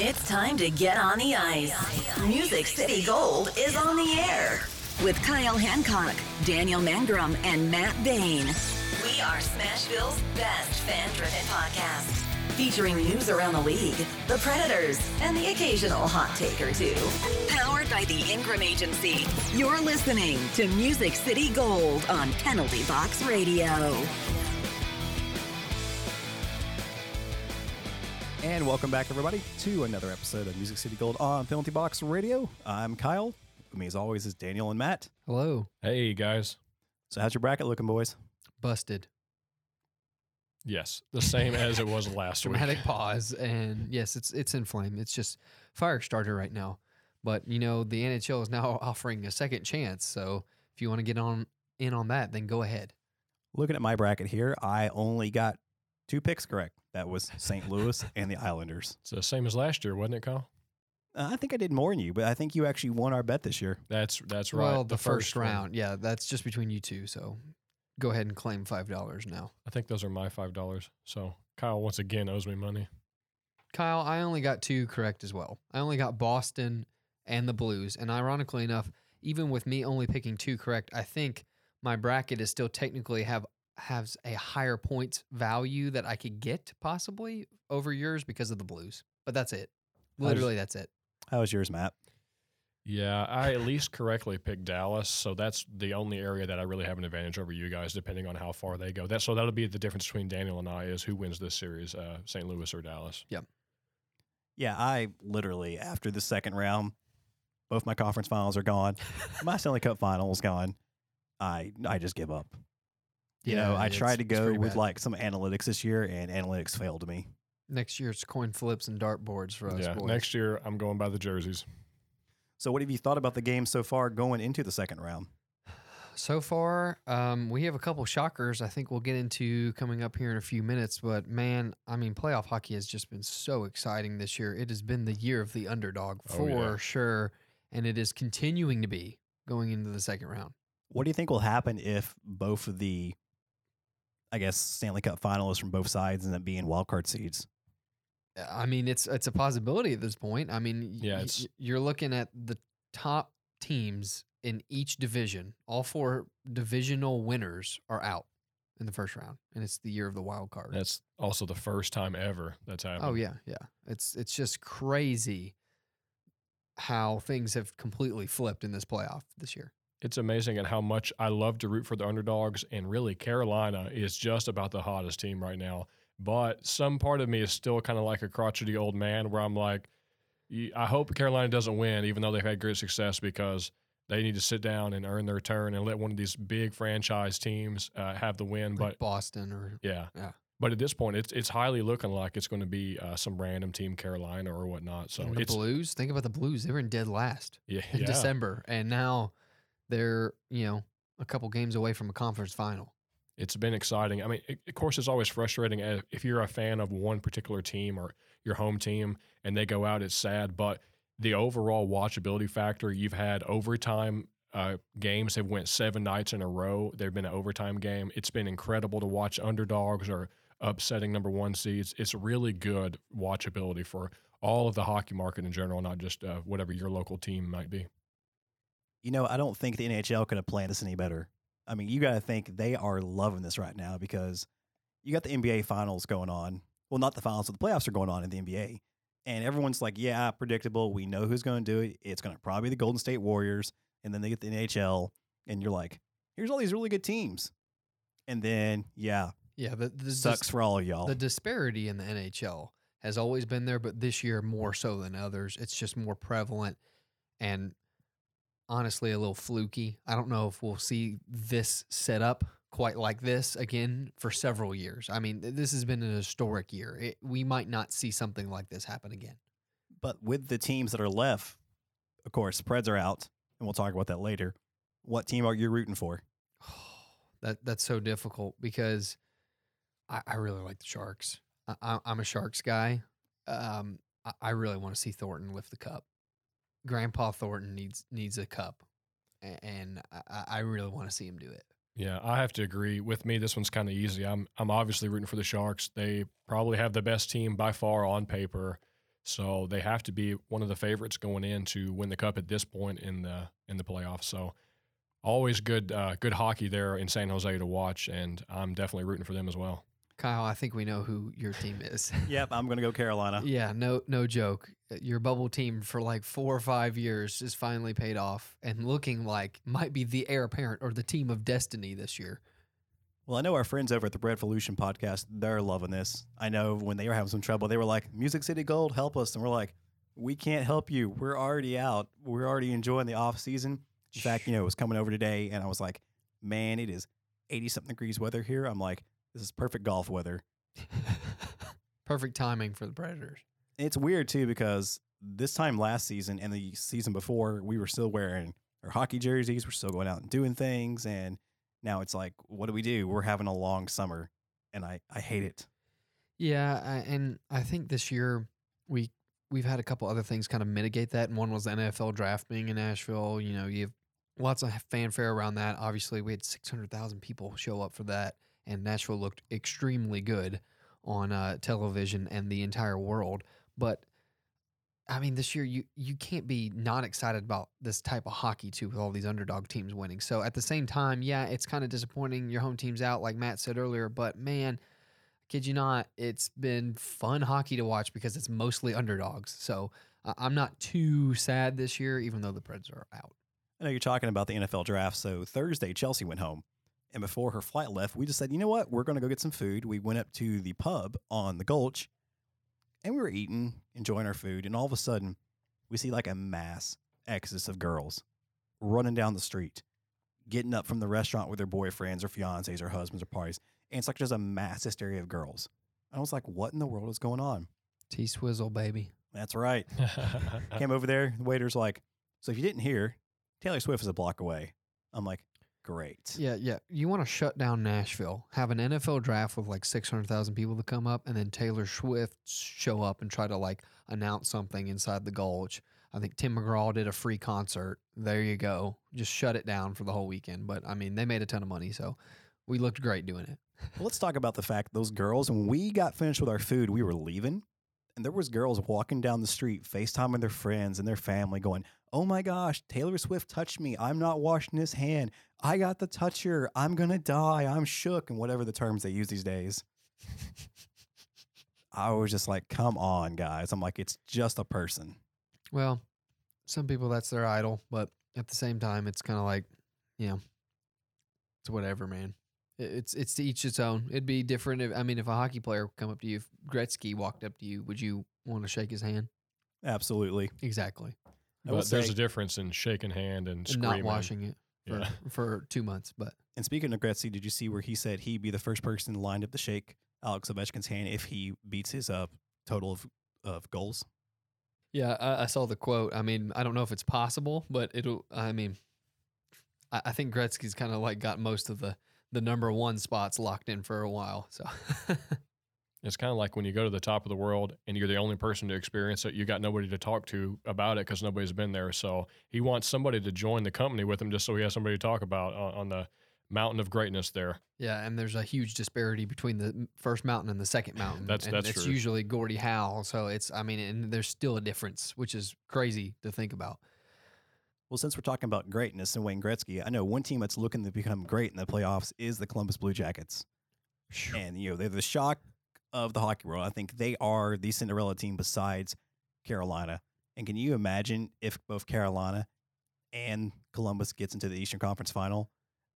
It's time to get on the ice. Music City Gold is on the air with Kyle Hancock, Daniel Mangrum, and Matt Bain. We are Smashville's best fan driven podcast, featuring news around the league, the Predators, and the occasional hot take or two. Powered by the Ingram Agency. You're listening to Music City Gold on Penalty Box Radio. And welcome back, everybody, to another episode of Music City Gold on Penalty Box Radio. I'm Kyle. With me, as always, is Daniel and Matt. Hello. Hey guys. So, how's your bracket looking, boys? Busted. Yes, the same as it was last week. Dramatic pause, and yes, it's it's in flame. It's just fire starter right now. But you know, the NHL is now offering a second chance. So if you want to get on in on that, then go ahead. Looking at my bracket here, I only got two picks correct. That was St. Louis and the Islanders. It's the same as last year, wasn't it, Kyle? Uh, I think I did more than you, but I think you actually won our bet this year. That's that's right. Well, the, first, one. round, yeah, that's just between you two. So go ahead and claim five dollars now. I think those are my five dollars. So Kyle once again owes me money. Kyle, I only got two correct as well. I only got Boston and the Blues. And ironically enough, even with me only picking two correct, I think my bracket is still technically have has a higher points value that I could get possibly over yours because of the Blues. But that's it. Literally, that's it. How was yours, Matt? Yeah, I at least correctly picked Dallas, so that's the only area that I really have an advantage over you guys, depending on how far they go. That so that'll be the difference between Daniel and I is who wins this series, uh, St. Louis or Dallas. Yep. Yeah, I literally, after the second round, both my conference finals are gone. my Stanley Cup final is gone. I I just give up. You know, I tried to go with bad. like some analytics this year, and analytics failed me. next year it's coin flips and dartboards for us yeah, boys. next year I'm going by the jerseys. So, what have you thought about the game so far going into the second round? So far, um, we have a couple shockers. I think we'll get into coming up here in a few minutes. But man, I mean, playoff hockey has just been so exciting this year. It has been the year of the underdog Oh, for yeah. sure, and it is continuing to be going into the second round. What do you think will happen if both of the, I guess, Stanley Cup finalists from both sides end up being wildcard seeds? Uh, I mean, it's it's a possibility at this point. I mean, Yeah, y- you're looking at the top teams in each division. All four divisional winners are out in the first round, and it's the year of the wild card. That's also the first time ever that's oh, happened. Oh yeah, yeah. It's it's just crazy how things have completely flipped in this playoff this year. It's amazing at how much I love to root for the underdogs. And really, Carolina is just about the hottest team right now. But some part of me is still kind of like a crotchety old man where I'm like, I hope Carolina doesn't win, even though they've had great success, because they need to sit down and earn their turn and let one of these big franchise teams uh, have the win. Like But Boston or yeah. Yeah. But at this point, it's it's highly looking like it's going to be uh, some random team, Carolina or whatnot. So the Blues. Think about the Blues; they were in dead last yeah, in yeah. December, and now they're you know a couple games away from a conference final. it's been exciting. I mean, it, of course, it's always frustrating uh, if you're a fan of one particular team or your home team and they go out. It's sad, but the overall watchability factor. You've had overtime uh, games have went seven nights in a row. There've been an overtime game. It's been incredible to watch underdogs or upsetting number one seeds. It's really good watchability for all of the hockey market in general, not just uh, whatever your local team might be. You know, I don't think the NHL could have planned this any better. I mean, you got to think they are loving this right now because you got the NBA finals going on. Well, not the finals, but the playoffs are going on in the NBA. And everyone's like, yeah, predictable. We know who's going to do it. It's going to probably be the Golden State Warriors. And then they get the NHL. And you're like, here's all these really good teams. And then, yeah, Yeah, the, the sucks dis- for all of y'all. the disparity in the NHL has always been there, but this year more so than others. It's just more prevalent and honestly a little fluky. I don't know if we'll see this set up quite like this again for several years. I mean, this has been an historic year. It, we might not see something like this happen again. But with the teams that are left, of course, spreads are out, and we'll talk about that later. What team are you rooting for? that that's so difficult because I, I really like the Sharks. I, I'm a Sharks guy. Um, I, I really want to see Thornton lift the cup. Grandpa Thornton needs needs a cup, and I, I really want to see him do it. Yeah, I have to agree. With me, this one's kind of easy. I'm I'm obviously rooting for the Sharks. They probably have the best team by far on paper. So they have to be one of the favorites going in to win the cup at this point in the in the playoffs. So always good uh, good hockey there in San Jose to watch, and I'm definitely rooting for them as well. Kyle, I think we know who your team is. Yep, I'm going to go Carolina. yeah, no, no joke. Your bubble team for like four or five years is finally paid off and looking like might be the heir apparent or the team of destiny this year. Well, I know our friends over at the Breadvolution podcast, they're loving this. I know when they were having some trouble, they were like, Music City Gold, help us. And we're like, we can't help you. We're already out. We're already enjoying the off season. In fact, you know, it was coming over today and I was like, man, it is 80 something degrees weather here. I'm like, this is perfect golf weather. Perfect timing for the Predators. It's weird too because this time last season and the season before, we were still wearing our hockey jerseys. We're still going out and doing things. And now it's like, what do we do? We're having a long summer and I, I hate it. Yeah, I, and I think this year we we've had a couple other things kind of mitigate that, and one was the NFL draft being in Nashville. You know, you have lots of fanfare around that. Obviously, we had six hundred thousand people show up for that, and Nashville looked extremely good on uh, television and the entire world. But I mean, this year you you can't be not excited about this type of hockey too, with all these underdog teams winning. So at the same time, yeah, it's kind of disappointing your home team's out, like Matt said earlier. But man, kid you not, it's been fun hockey to watch because it's mostly underdogs. So uh, I'm not too sad this year, even though the Preds are out. I know you're talking about the NFL draft. So Thursday, Chelsea went home. And before her flight left, we just said, you know what? We're going to go get some food. We went up to the pub on the Gulch and we were eating, enjoying our food. And all of a sudden, we see like a mass exodus of girls running down the street, getting up from the restaurant with their boyfriends or fiancés or husbands or parties. And it's like just a mass hysteria of girls. I was like, what in the world is going on? T Swizzle, baby. That's right. Came over there. The waiter's like, so if you didn't hear, Taylor Swift is a block away. I'm like, great. Yeah, yeah. You want to shut down Nashville, have an NFL draft with like 600,000 people to come up, and then Taylor Swift show up and try to like announce something inside the Gulch. I think Tim McGraw did a free concert. There you go. Just shut it down for the whole weekend. But I mean, they made a ton of money, so we looked great doing it. Well, let's talk about the fact those girls, when we got finished with our food, we were leaving. And there was girls walking down the street, FaceTiming their friends and their family, going, Oh my gosh, Taylor Swift touched me. I'm not washing his hand. I got the toucher. I'm gonna die. I'm shook, and whatever the terms they use these days. I was just like, come on, guys. I'm like, it's just a person. Well, some people that's their idol, but at the same time, it's kind of like, you know, it's whatever, man. It's it's to each its own. It'd be different. If, I mean, if a hockey player come up to you, if Gretzky walked up to you, would you want to shake his hand? Absolutely. Exactly. I will but there's a difference in shaking hand and And screaming. not washing it for, Yeah. for two months, but And speaking of Gretzky, did you see where he said he'd be the first person lined up to shake Alex Ovechkin's hand if he beats his uh, total of, of goals? Yeah, I, I saw the quote. I mean, I don't know if it's possible, but it'll. I mean, I, I think Gretzky's kind of like got most of the the number one spots locked in for a while. So It's kind of like when you go to the top of the world and you're the only person to experience it. You got nobody to talk to about it because nobody's been there. So he wants somebody to join the company with him, just so he has somebody to talk about on, on the mountain of greatness there. yeah, and there's a huge disparity between the first mountain and the second mountain. That's- and that's it's true. usually Gordie Howe. So it's. I mean, and there's still a difference, which is crazy to think about. Well, since we're talking about greatness and Wayne Gretzky, I know one team that's looking to become great in the playoffs is the Columbus Blue Jackets. And, you know, they're the shock of the hockey world. I think they are the Cinderella team besides Carolina. And can you imagine if both Carolina and Columbus gets into the Eastern Conference final?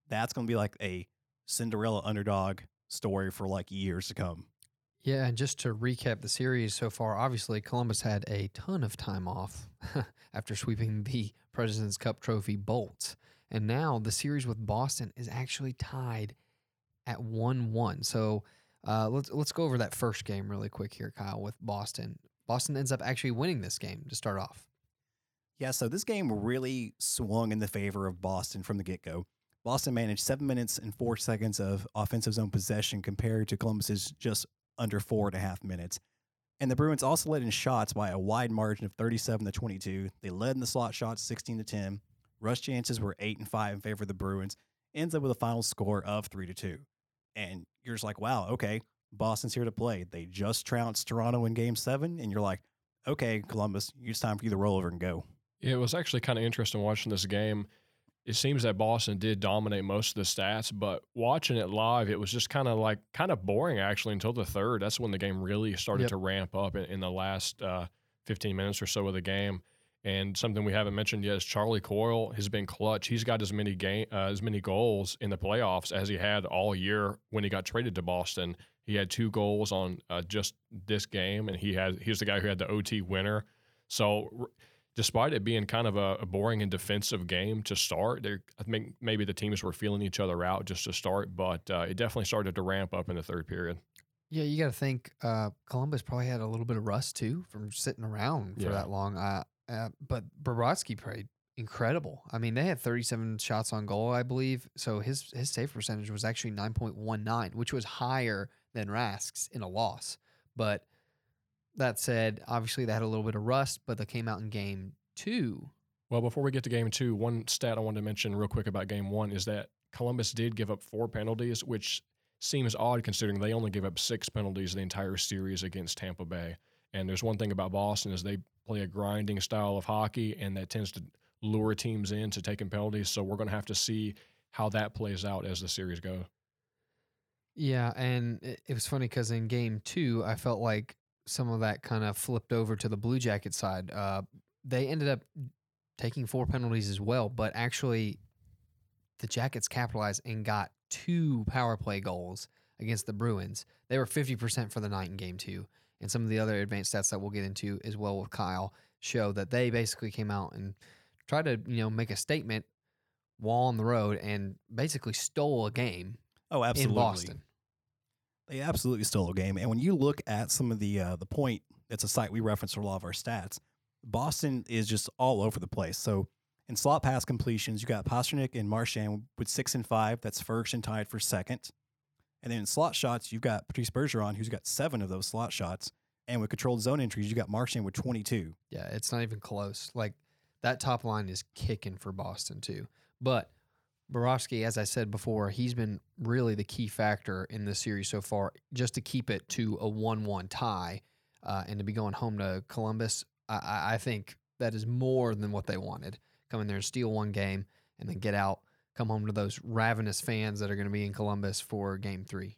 That's going to be like a Cinderella underdog story for like years to come. Yeah, and just to recap the series so far, obviously Columbus had a ton of time off after sweeping the President's Cup trophy bolts. And now the series with Boston is actually tied at 1-1. So, uh, let's let's go over that first game really quick here, Kyle, with Boston. Boston ends up actually winning this game to start off. Yeah, so this game really swung in the favor of Boston from the get go. Boston managed seven minutes and four seconds of offensive zone possession compared to Columbus's just under four and a half minutes. And the Bruins also led in shots by a wide margin of 37 to 22. They led in the slot shots 16 to 10. Rush chances were 8 and 5 in favor of the Bruins. Ends up with a final score of 3 to 2. And you're just like, wow, okay, Boston's here to play. They just trounced Toronto in game seven. And you're like, okay, Columbus, it's time for you to roll over and go. Yeah, it was actually kind of interesting watching this game. It seems that Boston did dominate most of the stats, but watching it live, it was just kind of like kind of boring actually until the third. That's when the game really started Yep. to ramp up in, in the last uh, 15 minutes or so of the game. And something we haven't mentioned yet is Charlie Coyle has been clutch. He's got as many game uh, as many goals in the playoffs as he had all year when he got traded to Boston. He had two goals on uh, just this game, and he had he was the guy who had the OT winner. So, r- despite it being kind of a, a boring and defensive game to start, I think maybe the teams were feeling each other out just to start, but uh, it definitely started to ramp up in the third period. Yeah, you got to think uh, Columbus probably had a little bit of rust too from sitting around for Yeah. that long. Uh, uh, but Bobrovsky played incredible. I mean, they had 37 shots on goal, I believe. So his his save percentage was actually 9.19, which was higher than Rask's in a loss. But that said, obviously they had a little bit of rust, but they came out in game two. Well, before we get to game two, one stat I wanted to mention real quick about game one is that Columbus did give up four penalties, which seems odd considering they only gave up six penalties the entire series against Tampa Bay. And there's one thing about Boston is they play a grinding style of hockey, and that tends to lure teams into taking penalties. So we're going to have to see how that plays out as the series go. Yeah, and it, it was funny because in game two, I felt like some of that kind of flipped over to the Blue Jacket side. Uh, they ended up taking four penalties as well, but actually, the Jackets capitalized and got two power play goals against the Bruins. They were 50% for the night in game two. And some of the other advanced stats that we'll get into as well with Kyle show that they basically came out and tried to, you know, make a statement while on the road and basically stole a game Oh, absolutely. in Boston. They absolutely stole a game. And when you look at some of the uh, the point, it's a site we reference for a lot of our stats. Boston is just all over the place. So in slot pass completions, you got Pastrnak and Marchand with six and five. That's first and tied for second. And then in slot shots, you've got Patrice Bergeron, who's got seven of those slot shots. And with controlled zone entries, you got Marchand with 22. Yeah, it's not even close. Like that top line is kicking for Boston too. But Bobrovsky, as I said before, he's been really the key factor in this series so far, just to keep it to a one-one tie, uh, and to be going home to Columbus. I, I think that is more than what they wanted. Come in there and steal one game, and then get out, come home to those ravenous fans that are going to be in Columbus for Game Three.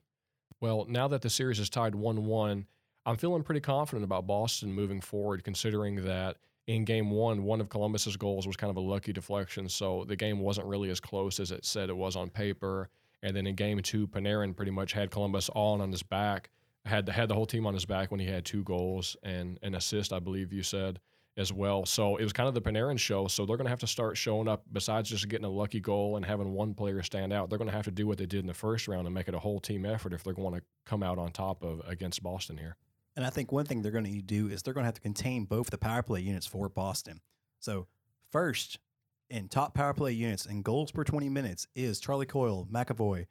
Well, now that the series is tied 1 1, I'm feeling pretty confident about Boston moving forward, considering that in game one, one of Columbus's goals was kind of a lucky deflection. So the game wasn't really as close as it said it was on paper. And then in game two, Panarin pretty much had Columbus all on his back, had the, had the whole team on his back when he had two goals and an assist, I believe you said as well. So it was kind of the Panarin show. So they're going to have to start showing up besides just getting a lucky goal and having one player stand out. They're going to have to do what they did in the first round and make it a whole team effort if they're going to come out on top of against Boston here. And I think one thing they're going to need to do is they're going to have to contain both the power play units for Boston. So, first in top power play units and goals per 20 minutes is Charlie Coyle, McAvoy,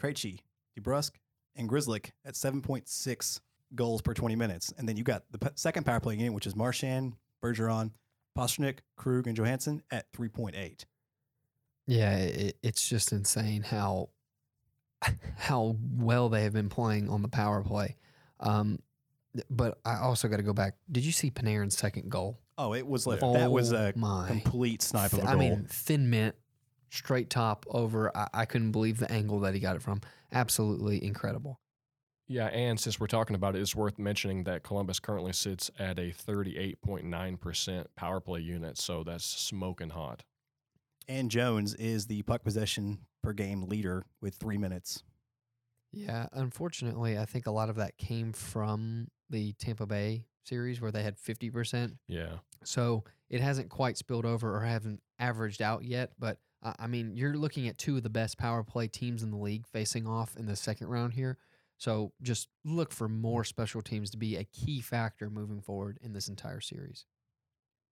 Krejci, DeBrusk, and Grzelcyk at 7.6 goals per 20 minutes. And then you got the second power play unit, which is Marchand, Bergeron, Pastrnak, Krug, and Johansson at 3.8. Yeah, it, it's just insane how how well they have been playing on the power play. Um, but I also got to go back. Did you see Panarin's second goal? Oh, it was like Oh that was a my! complete snipe of a goal. I mean, thin mint, straight top over. I, I couldn't believe the angle that he got it from. Absolutely incredible. Yeah, and since we're talking about it, it's worth mentioning that Columbus currently sits at a 38.9% power play unit, so that's smoking hot. and Jones is the puck possession per game leader with three minutes. Yeah, unfortunately, I think a lot of that came from the Tampa Bay series where they had fifty percent. Yeah. So it hasn't quite spilled over or haven't averaged out yet. But uh, I mean, you're looking at two of the best power play teams in the league facing off in the second round here. So just look for more mm. special teams to be a key factor moving forward in this entire series.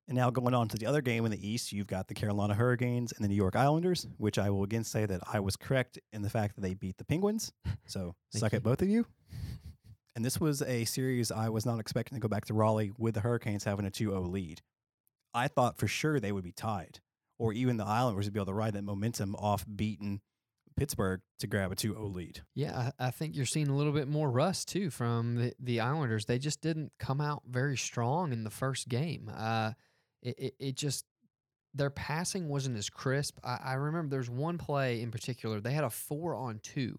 And now going on to the other game in the East, you've got the Carolina Hurricanes and the New York Islanders, which I will again say that I was correct in the fact that they beat the Penguins. So suck you. it, both of you. And this was a series I was not expecting to go back to Raleigh with the Hurricanes having a 2 0 lead. I thought for sure they would be tied, or even the Islanders would be able to ride that momentum off beating Pittsburgh to grab a 2 0 lead. Yeah, I, I think you're seeing a little bit more rust too from the, the Islanders. They just didn't come out very strong in the first game. Uh, it, it, it just their passing wasn't as crisp. I, I remember there's one play in particular. They had a four on two,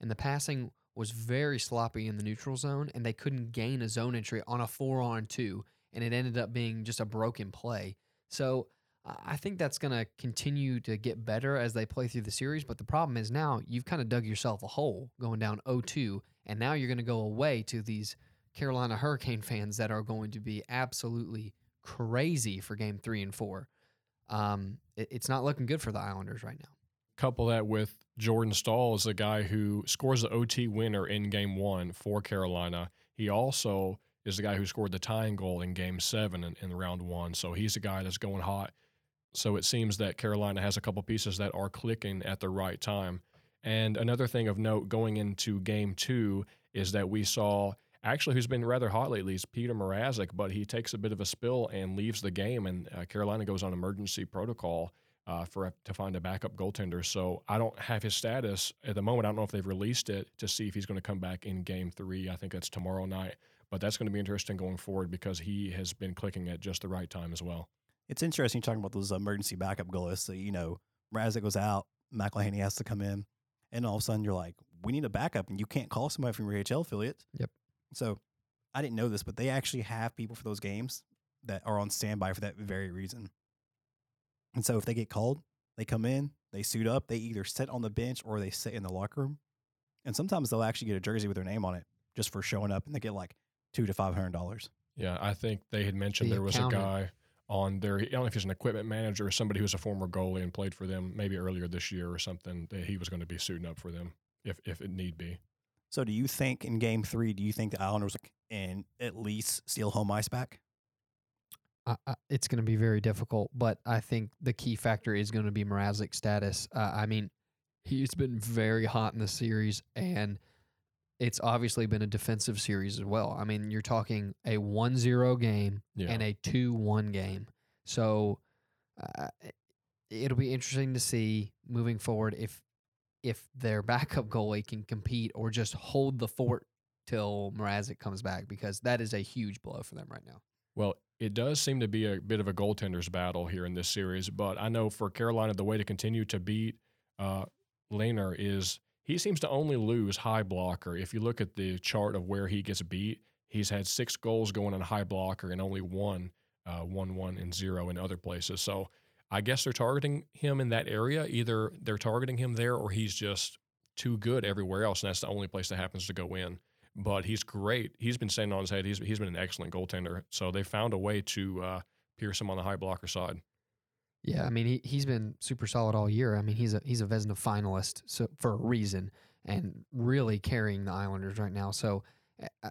and the passing was very sloppy in the neutral zone, and they couldn't gain a zone entry on a four on two, and it ended up being just a broken play. So I think that's going to continue to get better as they play through the series. But the problem is now you've kind of dug yourself a hole going down 0 2, and now you're going to go away to these Carolina Hurricane fans that are going to be absolutely crazy for game three and four. Um, it, it's not looking good for the Islanders right now. Couple that with Jordan Staal is a guy who scores the OT winner in game one for Carolina. He also is the guy who scored the tying goal in game seven in, in round one. So he's a guy that's going hot. So it seems that Carolina has a couple pieces that are clicking at the right time. And another thing of note going into game two is that we saw actually who's been rather hot lately is Peter Mrazek, but he takes a bit of a spill and leaves the game, and uh, Carolina goes on emergency protocol uh, for to find a backup goaltender. So I don't have his status at the moment. I don't know if they've released it to see if he's going to come back in game three. I think that's tomorrow night, but that's going to be interesting going forward because he has been clicking at just the right time as well. It's interesting talking about those emergency backup goalies. So, you know, Mrazek goes out, McElhinney has to come in, and all of a sudden you're like, we need a backup, and you can't call somebody from your AHL affiliate. Yep. So I didn't know this, but they actually have people for those games that are on standby for that very reason. And so if they get called, they come in, they suit up, they either sit on the bench or they sit in the locker room. And sometimes they'll actually get a jersey with their name on it just for showing up and they get like two to five hundred dollars. Yeah, I think they had mentioned The there was accountant. a guy on there. I don't know if he's an equipment manager or somebody who's a former goalie and played for them maybe earlier this year or something. That he was going to be suiting up for them if if it need be. So do you think in game three, do you think the Islanders can at least steal home ice back? I, I, it's going to be very difficult, but I think the key factor is going to be Mrazek's status. Uh, I mean, he's been very hot in the series, and it's obviously been a defensive series as well. I mean, you're talking a 1 0 game Yeah. and a 2 1 game. So uh, it'll be interesting to see moving forward if if their backup goalie can compete or just hold the fort till Mrazek comes back because that is a huge blow for them right now. Well, it does seem to be a bit of a goaltender's battle here in this series, but I know for Carolina, the way to continue to beat uh, Lehner is he seems to only lose high blocker. If you look at the chart of where he gets beat, he's had six goals going on high blocker and only one, uh, one, one, and zero in other places. So I guess they're targeting him in that area. Either they're targeting him there or he's just too good everywhere else, and that's the only place that happens to go in but he's great. He's been standing on his head. He's he's been an excellent goaltender. So they found a way to uh, pierce him on the high blocker side. Yeah, I mean he he's been super solid all year. I mean he's a he's a Vezina finalist so for a reason and really carrying the Islanders right now. So uh,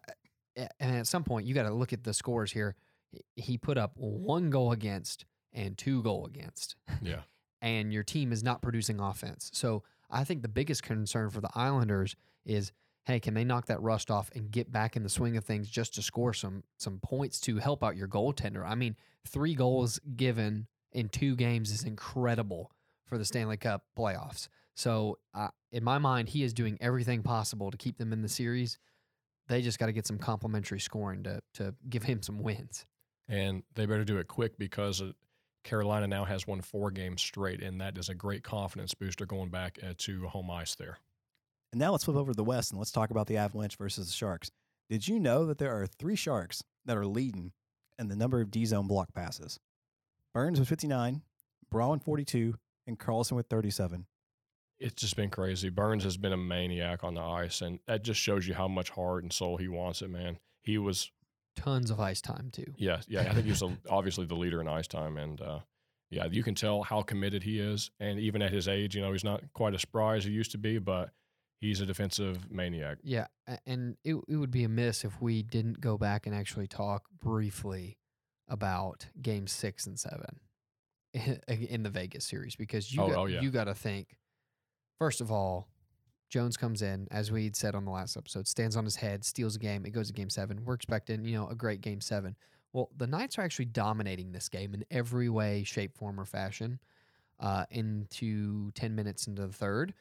and at some point you got to look at the scores here. He- He put up one goal against and two goal against. Yeah. and your team is not producing offense. So I think the biggest concern for the Islanders is hey, can they knock that rust off and get back in the swing of things just to score some some points to help out your goaltender? I mean, three goals given in two games is incredible for the Stanley Cup playoffs. So uh, in my mind, he is doing everything possible to keep them in the series. They just got to get some complimentary scoring to to give him some wins. And they better do it quick because uh, Carolina now has won four games straight, and that is a great confidence booster going back uh, to home ice there. And now let's flip over to the West and let's talk about the Avalanche versus the Sharks. Did you know that there are three Sharks that are leading in the number of D zone block passes? Burns with 59, Braun 42, and Karlsson with 37. It's just been crazy. Burns has been a maniac on the ice, and that just shows you how much heart and soul he wants it, man. He was Tons of ice time too. Yeah, yeah. I think he's a, obviously the leader in ice time, and uh, yeah, you can tell how committed he is. And even at his age, you know, he's not quite as spry as he used to be, but he's a defensive maniac. Yeah, and it it would be amiss if we didn't go back and actually talk briefly about Game Six and Seven in the Vegas series because you Oh, got, oh, yeah. you got to think first of all, Jones comes in as we said on the last episode, stands on his head, steals a game. It goes to Game Seven. We're expecting you know a great Game Seven. Well, the Knights are actually dominating this game in every way, shape, form, or fashion uh, into ten minutes into the third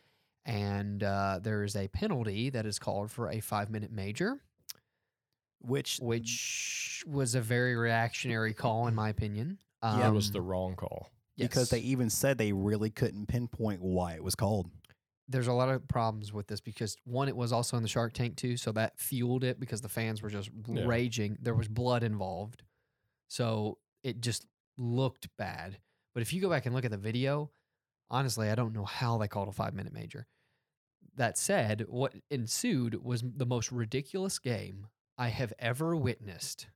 and uh, there is a penalty that is called for a five minute major, Which which was a very reactionary call, in my opinion. Yeah, it was Um, the wrong call. because they even said they really couldn't pinpoint why it was called. there's a lot of problems with this because one, it was also in the Shark Tank too, so that fueled it because the fans were just Yeah. raging. There was blood involved, so it just looked bad. But if you go back and look at the video, honestly, I don't know how they called a five minute major. That said, what ensued was the most ridiculous game I have ever witnessed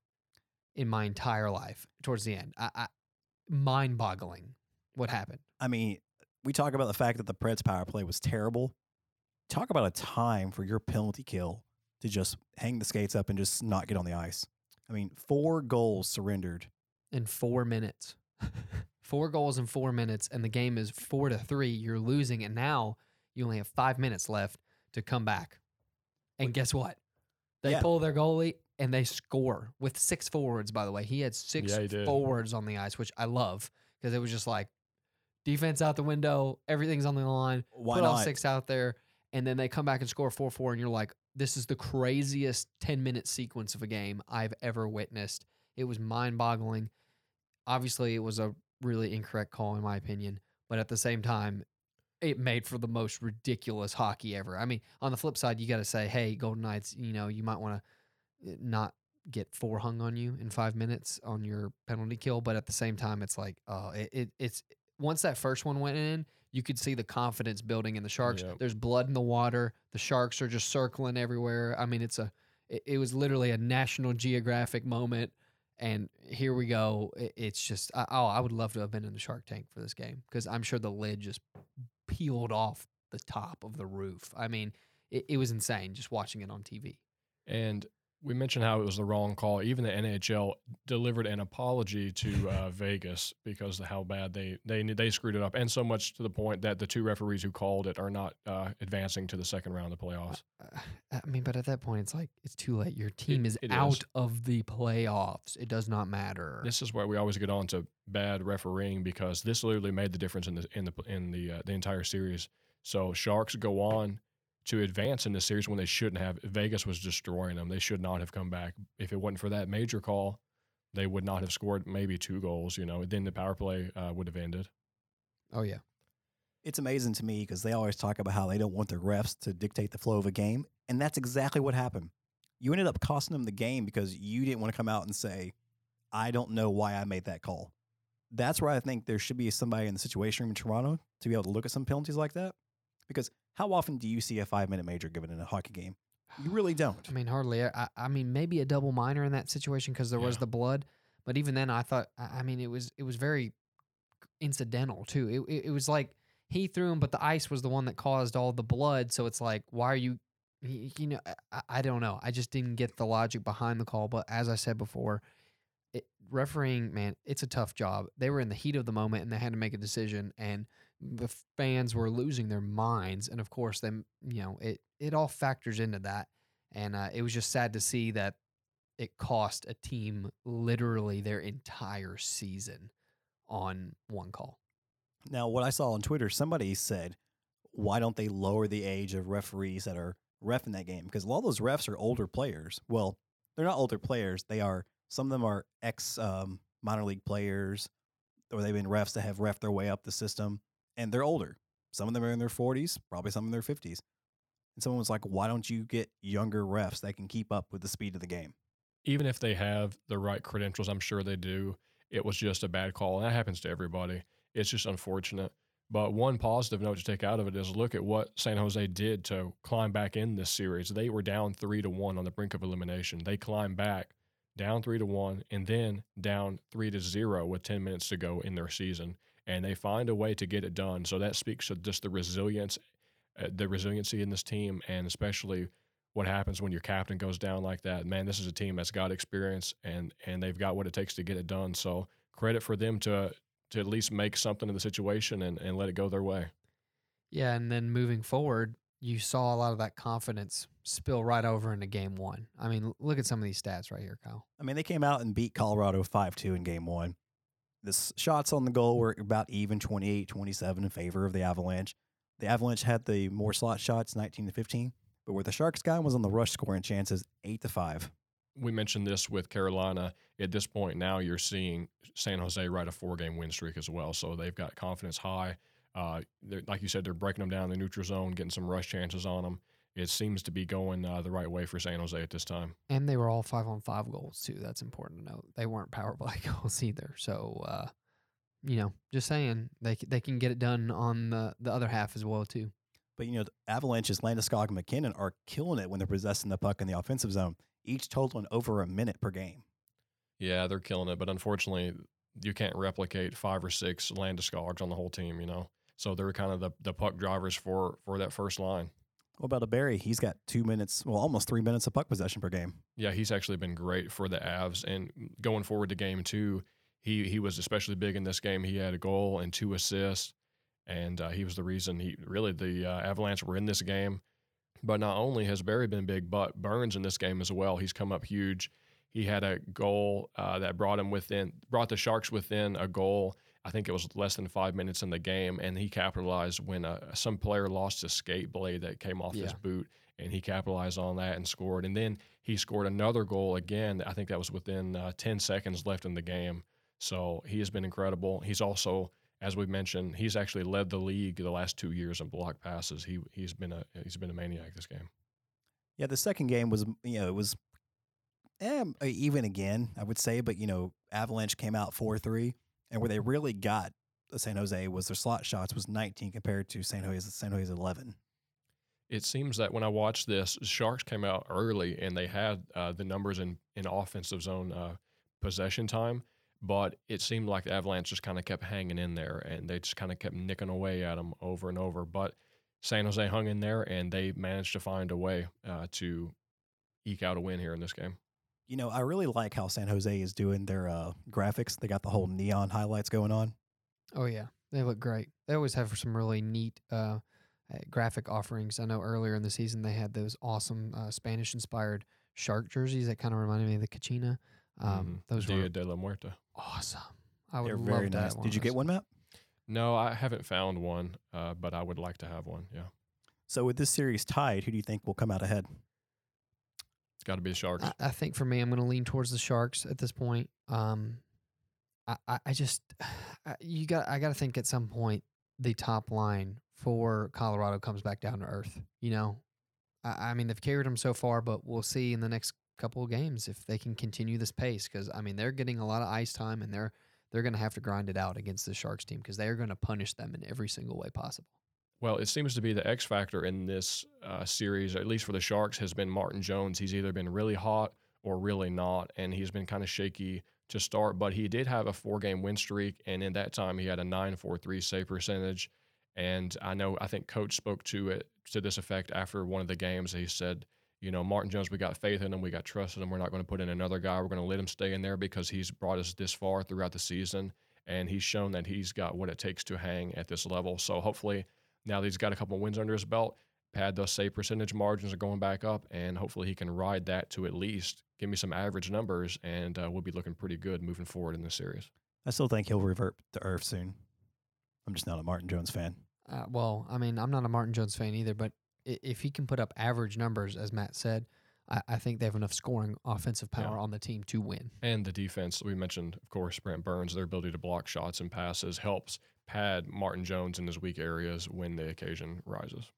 in my entire life. Towards the end, I, I, mind boggling what happened. I mean, we talk about the fact that the Preds power play was terrible. Talk about a time for your penalty kill to just hang the skates up and just not get on the ice. I mean, four goals surrendered. in four minutes. four goals in four minutes, and the game is four to three. You're losing, and now you only have five minutes left to come back. And guess what? They Yeah. pull their goalie and they score with six forwards, by the way. He had six Yeah, he forwards on the ice, which I love because it was just like defense out the window, everything's on the line, Why put all six out there, and then they come back and score 4 4, and you're like, this is the craziest 10 minute sequence of a game I've ever witnessed. It was mind boggling. Obviously, it was a really incorrect call, in my opinion, but at the same time, it made for the most ridiculous hockey ever. I mean, on the flip side, you got to say, hey, Golden Knights, you know, you might want to eh, not get four hung on you in five minutes on your penalty kill, but at the same time, it's like, oh, it, it it's once that first one went in, you could see the confidence building in the Sharks. Yep. There's blood in the water. The Sharks are just circling everywhere. I mean, it's a, it, it was literally a National Geographic moment. And here we go. It, it's just, I, oh, I would love to have been in the Shark Tank for this game because I'm sure the lid just peeled off the top of the roof. I mean, it, it was insane just watching it on TV. And we mentioned how it was the wrong call. Even the NHL delivered an apology to uh, Vegas because of how bad they they they screwed it up, and so much to the point that the two referees who called it are not uh, advancing to the second round of the playoffs. Uh, I mean, but at that point, it's like it's too late. Your team is it out is. of the playoffs. It does not matter. This is where we always get on to bad refereeing because this literally made the difference in the in the in the uh, the entire series. So Sharks go on to advance in the series when they shouldn't have. Vegas was destroying them. They should not have come back. If it wasn't for that major call, they would not have scored maybe two goals. You know, then the power play uh, would have ended. oh yeah, It's amazing to me because they always talk about how they don't want the refs to dictate the flow of a game. And that's exactly what happened. You ended up costing them the game because you didn't want to come out and say, I don't know why I made that call. That's where I think there should be somebody in the situation room in Toronto to be able to look at some penalties like that. Because how often do you see a five minute major given in a hockey game? You really don't. I mean, hardly. I, I mean, maybe a double minor in that situation because there was the blood. But even then, I thought. I I mean, it was it was very incidental too. It it, it was like he threw him, but the ice was the one that caused all the blood. So it's like, why are you? You know, I, I don't know. I just didn't get the logic behind the call. But as I said before, it, refereeing, man, it's a tough job. They were in the heat of the moment and they had to make a decision, and the fans were losing their minds. And of course, them, you know, it it all factors into that. And uh, it was just sad to see that it cost a team literally their entire season on one call. Now, what I saw on Twitter, somebody said, why don't they lower the age of referees that are ref in that game? Because a lot of those refs are older players. Well, they're not older players. They are, some of them are ex um, minor league players, or they've been refs that have ref their way up the system, and they're older. Some of them are in their 40s, probably some in their 50s. And someone was like, why don't you get younger refs that can keep up with the speed of the game? Even if they have the right credentials, I'm sure they do. It was just a bad call, and that happens to everybody. It's just unfortunate. But one positive note to take out of it is look at what San Jose did to climb back in this series. They were down three to one on the brink of elimination. They climbed back down three to one and then down three to zero with 10 minutes to go in their season. And they find a way to get it done. So that speaks to just the resilience, uh, the resiliency in this team, and especially what happens when your captain goes down like that. Man, this is a team that's got experience and and they've got what it takes to get it done. So credit for them to to at least make something of the situation and, and let it go their way. Yeah, and then moving forward, you saw a lot of that confidence spill right over into game one. I mean, look at some of these stats right here, Kyle. I mean, they came out and beat Colorado 5 2 in game one. The shots on the goal were about even 28 27 in favor of the Avalanche. the Avalanche had the more slot shots, 19 to 15, but where the Sharks got was on the rush scoring chances, 8 to 5. We mentioned this with Carolina. At this point now, you're seeing San Jose ride a four-game win streak as well. So they've got confidence high. Uh, like you said, they're breaking them down in the neutral zone, getting some rush chances on them. It seems to be going uh, the right way for San Jose at this time. And they were all five on five goals too. That's important to note. They weren't power play goals either. So, uh, you know, just saying they c- they can get it done on the the other half as well too. But, you know, Avalanche's Landeskog and MacKinnon are killing it when they're possessing the puck in the offensive zone, each totaling over a minute per game. Yeah, they're killing it, but unfortunately, you can't replicate five or six Landeskog's on the whole team. You know, so they're kind of the, the puck drivers for for that first line. What about a Barrie? He's got two minutes, well, almost three minutes of puck possession per game. Yeah, he's actually been great for the Avs, and going forward to game two, he he was especially big in this game. He had a goal and two assists, and uh, he was the reason he really the uh, Avalanche were in this game. But not only has Barrie been big, but Burns in this game as well. He's come up huge. He had a goal uh, that brought him within, brought the Sharks within a goal. I think it was less than five minutes in the game, and he capitalized when uh, some player lost a skate blade that came off his boot, and he capitalized on that and scored. And then he scored another goal again. I think that was within uh, 10 seconds left in the game. So he has been incredible. He's also, as we mentioned, he's actually led the league the last two years in block passes. He he's been a he's been a maniac this game. Yeah, the second game was, you know, it was eh, even again, I would say, but, you know, Avalanche came out 4 3, and where they really got the San Jose was their slot shots was 19 compared to San Jose's, San Jose's 11. It seems that when I watched this, Sharks came out early and they had uh, the numbers in in offensive zone uh, possession time, but it seemed like the Avalanche just kind of kept hanging in there and they just kind of kept nicking away at them over and over. But San Jose hung in there and they managed to find a way uh, to eke out a win here in this game. You know, I really like how San Jose is doing their uh, graphics. They got the whole neon highlights going on. Oh yeah, they look great. They always have some really neat uh, uh, graphic offerings. I know earlier in the season they had those awesome uh, Spanish inspired shark jerseys that kind of reminded me of the Kachina. Um, Mhm. Those Dia were de la Muerta. awesome. I would They're love very to nice. have Did you get one, Matt? No, I haven't found one, uh, but I would like to have one. Yeah, So with this series tied, who do you think will come out ahead? It's got to be the Sharks. I, I think for me, I'm going to lean towards the Sharks at this point. Um, I, I, just I- you got I got to think at some point the top line for Colorado comes back down to earth. You know, I, I mean they've carried them so far, but we'll see in the next couple of games if they can continue this pace. Because I mean they're getting a lot of ice time, and they're they're going to have to grind it out against the Sharks team because they are going to punish them in every single way possible. Well, it seems to be the X factor in this uh, series, at least for the Sharks, has been Martin Jones. He's either been really hot or really not, and he's been kind of shaky to start. But he did have a four-game win streak, and in that time, he had a 9.43 save percentage. And I know, I think Coach spoke to it to this effect after one of the games. He said, "You know, Martin Jones, we got faith in him, we got trust in him. We're not going to put in another guy. We're going to let him stay in there because he's brought us this far throughout the season." And he's shown that he's got what it takes to hang at this level. So hopefully, now that he's got a couple of wins under his belt, pad those save percentage margins are going back up, and hopefully he can ride that to at least give me some average numbers, and uh, we'll be looking pretty good moving forward in this series. I still think he'll revert to earth soon. I'm just not a Martin Jones fan. Uh, well, I mean, I'm not a Martin Jones fan either, but i- if he can put up average numbers, as Matt said, I, I think they have enough scoring offensive Yeah. power on the team to win. And the defense, we mentioned, of course, Brent Burns, their ability to block shots and passes helps pad Martin Jones in his weak areas when the occasion rises.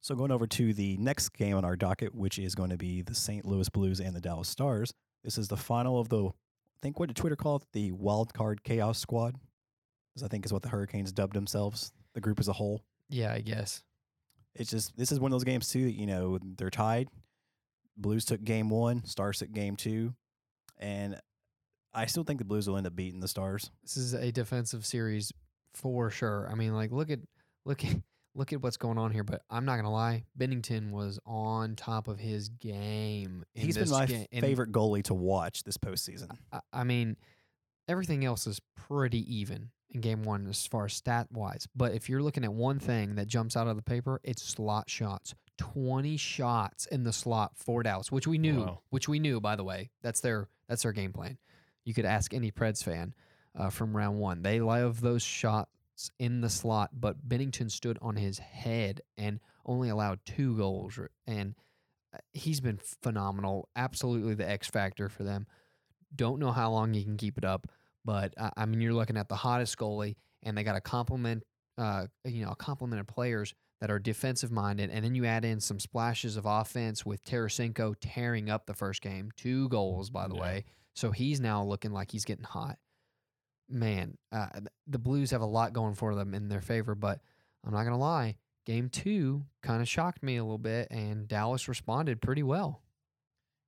So going over to the next game on our docket, which is going to be the St. Louis Blues and the Dallas Stars. This is the final of the, I think what did Twitter call it? The wild card chaos squad. This I think is what the Hurricanes dubbed themselves, the group as a whole. Yeah, I guess. It's just this is one of those games too. that, You know, they're tied. Blues took game one, Stars took game two, and I still think the Blues will end up beating the Stars. This is a defensive series for sure. I mean, like look at look at look at what's going on here. But I'm not gonna lie, Binnington was on top of his game. In He's been my ga- in- favorite goalie to watch this postseason. I, I mean, everything else is pretty even in game one as far as stat wise. But if you're looking at one thing that jumps out of the paper, it's slot shots. 20 shots in the slot for Dallas, which we knew, Wow. which we knew, by the way. That's their that's their game plan. You could ask any Preds fan uh, from round one. They love those shots in the slot, but Binnington stood on his head and only allowed two goals. And uh, he's been phenomenal. Absolutely the X factor for them. Don't know how long he can keep it up, but uh, I mean, you're looking at the hottest goalie, and they got a complement, uh, you know, a complement of players that are defensive minded, and then you add in some splashes of offense with Tarasenko tearing up the first game, two goals by the Yeah. way. So he's now looking like he's getting hot. Man, uh, the Blues have a lot going for them in their favor, but I'm not gonna lie, game two kind of shocked me a little bit, and Dallas responded pretty well.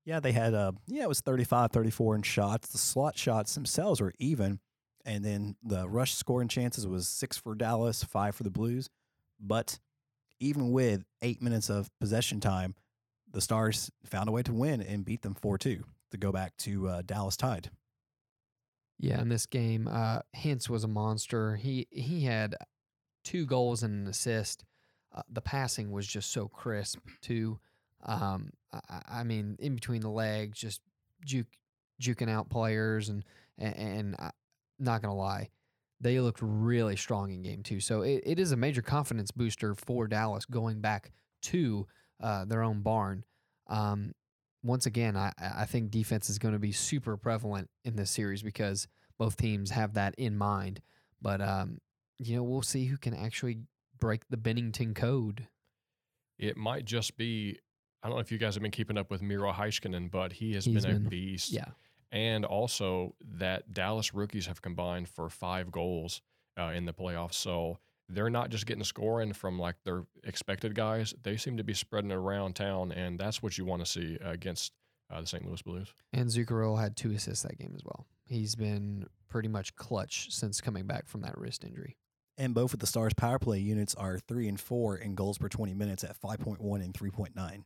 Yeah, they had uh yeah, it was 35 34 in shots. The slot shots themselves were even. And then the rush scoring chances was 6 for Dallas, 5 for the Blues. But even with 8 minutes of possession time, the Stars found a way to win and beat them 4-2 to go back to uh, Dallas tied. Yeah, in this game, uh, Hintz was a monster. He he had two goals and an assist. Uh, the passing was just so crisp too. Um, I, I- I mean, in between the legs, just juke, juking out players, and and, and uh, not gonna lie, they looked really strong in game two. So it, it is a major confidence booster for Dallas going back to uh, their own barn. Um, once again, I, I think defense is going to be super prevalent in this series because both teams have that in mind. But um, you know, we'll see who can actually break the Binnington code. It might just be. I don't know if you guys have been keeping up with Miro Heiskanen, but he has He's been a beast. Yeah, and also that Dallas rookies have combined for five goals uh, in the playoffs. So they're not just getting scoring from like their expected guys; they seem to be spreading it around town, and that's what you want to see uh, against uh, the St. Louis Blues. and Zuccarello had two assists that game as well. He's been pretty much clutch since coming back from that wrist injury. And both of the Stars power play units are 3 and 4 in goals per 20 minutes at 5.1 and 3.9.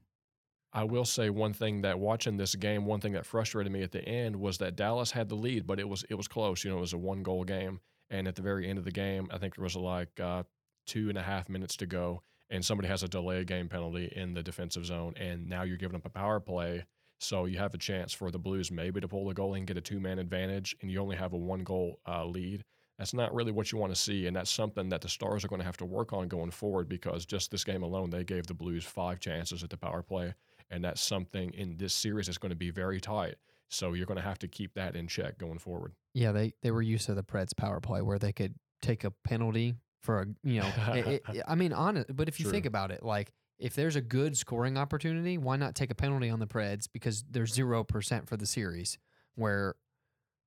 I will say one thing that watching this game, one thing that frustrated me at the end was that Dallas had the lead, but it was it was close. You know, it was a one goal game, and at the very end of the game, I think there was like uh, two and a half minutes to go, and somebody has a delay game penalty in the defensive zone, and now you're giving up a power play, so you have a chance for the Blues maybe to pull the goal and get a two man advantage, and you only have a one goal uh, lead. That's not really what you want to see, and that's something that the Stars are going to have to work on going forward because just this game alone, they gave the Blues five chances at the power play and that's something in this series that's going to be very tight. So you're going to have to keep that in check going forward. Yeah, they they were used to the Preds power play where they could take a penalty for a you know. it, it, I mean, honest, but if you think about it, like if there's a good scoring opportunity, why not take a penalty on the Preds because there's zero percent for the series? Where,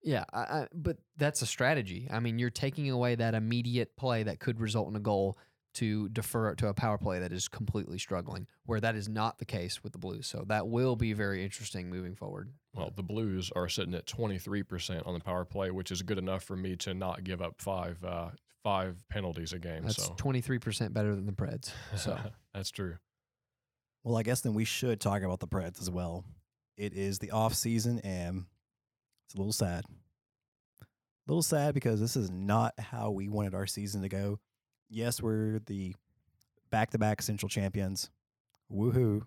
yeah, I, I, but that's a strategy. I mean, you're taking away that immediate play that could result in a goal to defer it to a power play that is completely struggling, where that is not the case with the Blues. So that will be very interesting moving forward. Well, the Blues are sitting at 23% on the power play, which is good enough for me to not give up five uh, five penalties a game. That's so twenty three percent better than the Preds. So. that's true. Well, I guess then we should talk about the Preds as well. It is the off season and it's a little sad. A little sad because this is not how we wanted our season to go. Yes, we're the back to back central champions. Woohoo.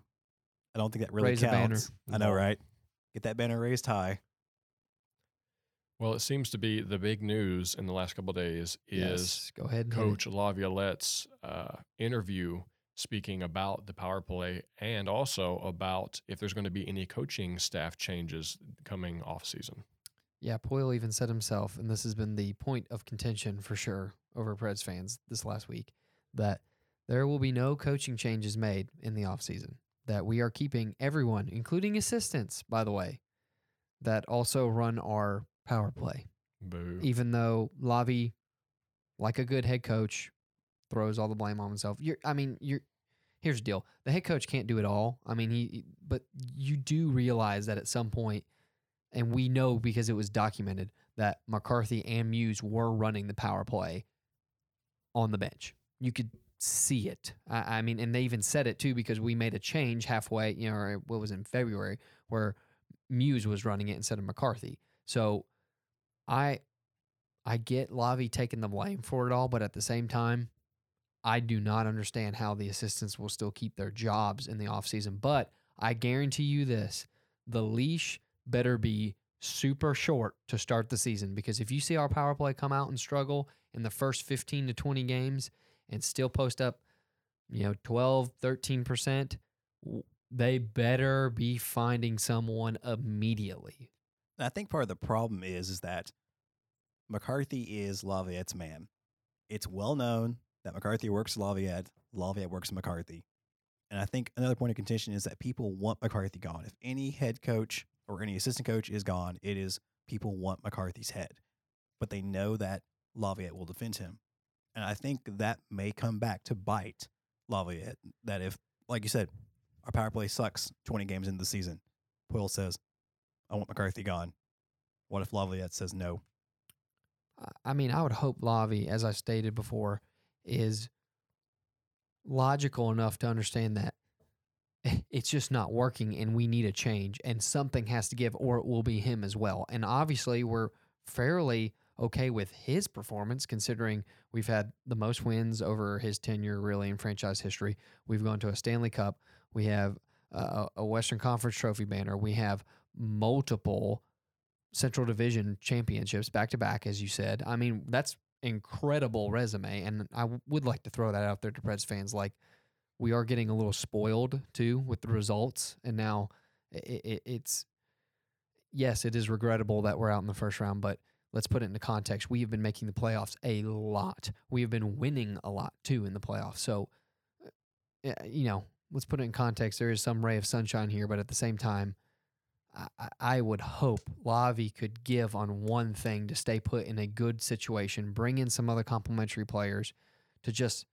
I don't think that really Raise counts. I know, right? Get that banner raised high. Well, it seems to be the big news in the last couple of days is Yes, go ahead. and hit it. Coach Laviolette's uh, interview speaking about the power play and also about if there's going to be any coaching staff changes coming off season. Yeah, Poile even said himself, and this has been the point of contention for sure over Preds fans this last week, that there will be no coaching changes made in the offseason. That we are keeping everyone, including assistants, by the way, that also run our power play. Boo. Even though Lavi, like a good head coach, throws all the blame on himself. You're, I mean, you're. Here's the deal: the head coach can't do it all. I mean, he, but you do realize that at some point, and we know because it was documented that McCarthy and Muse were running the power play on the bench. You could see it. I, I mean, and they even said it too because we made a change halfway. You know, what was in February where Muse was running it instead of McCarthy. So, I, I get Lavi taking the blame for it all, but at the same time, I do not understand how the assistants will still keep their jobs in the offseason. But I guarantee you this the leash better be super short to start the season because if you see our power play come out and struggle in the first 15 to 20 games and still post up, you know, 12, 13%, they better be finding someone immediately. I think part of the problem is is that McCarthy is Laviolette's man. It's well known that McCarthy works Laviolette, Laviolette works McCarthy. And I think another point of contention is that people want McCarthy gone. If any head coach or any assistant coach is gone, it is people want McCarthy's head. But they know that Laviolette will defend him. And I think that may come back to bite Laviolette. That if, like you said, our power play sucks 20 games into the season, Poile says, I want McCarthy gone. What if Laviolette says no? I- mean, I would hope Lavi, as I stated before, is logical enough to understand that it's just not working and we need a change and something has to give or it will be him as well. And obviously, we're fairly okay with his performance considering we've had the most wins over his tenure really in franchise history. We've gone to a Stanley Cup. We have a Western Conference trophy banner. We have multiple Central Division championships back to back, as you said. I mean, that's incredible resume, and I would like to throw that out there to Preds fans. Like, we are getting a little spoiled too with the results, and now it, it, it's yes, it is regrettable that we're out in the first round, but let's put it into context. We have been making the playoffs a lot. We have been winning a lot too in the playoffs. So, uh, you know, let's put it in context. There is some ray of sunshine here, but at the same time, I, I- would hope Lavi could give on one thing to stay put in a good situation, bring in some other complementary players to just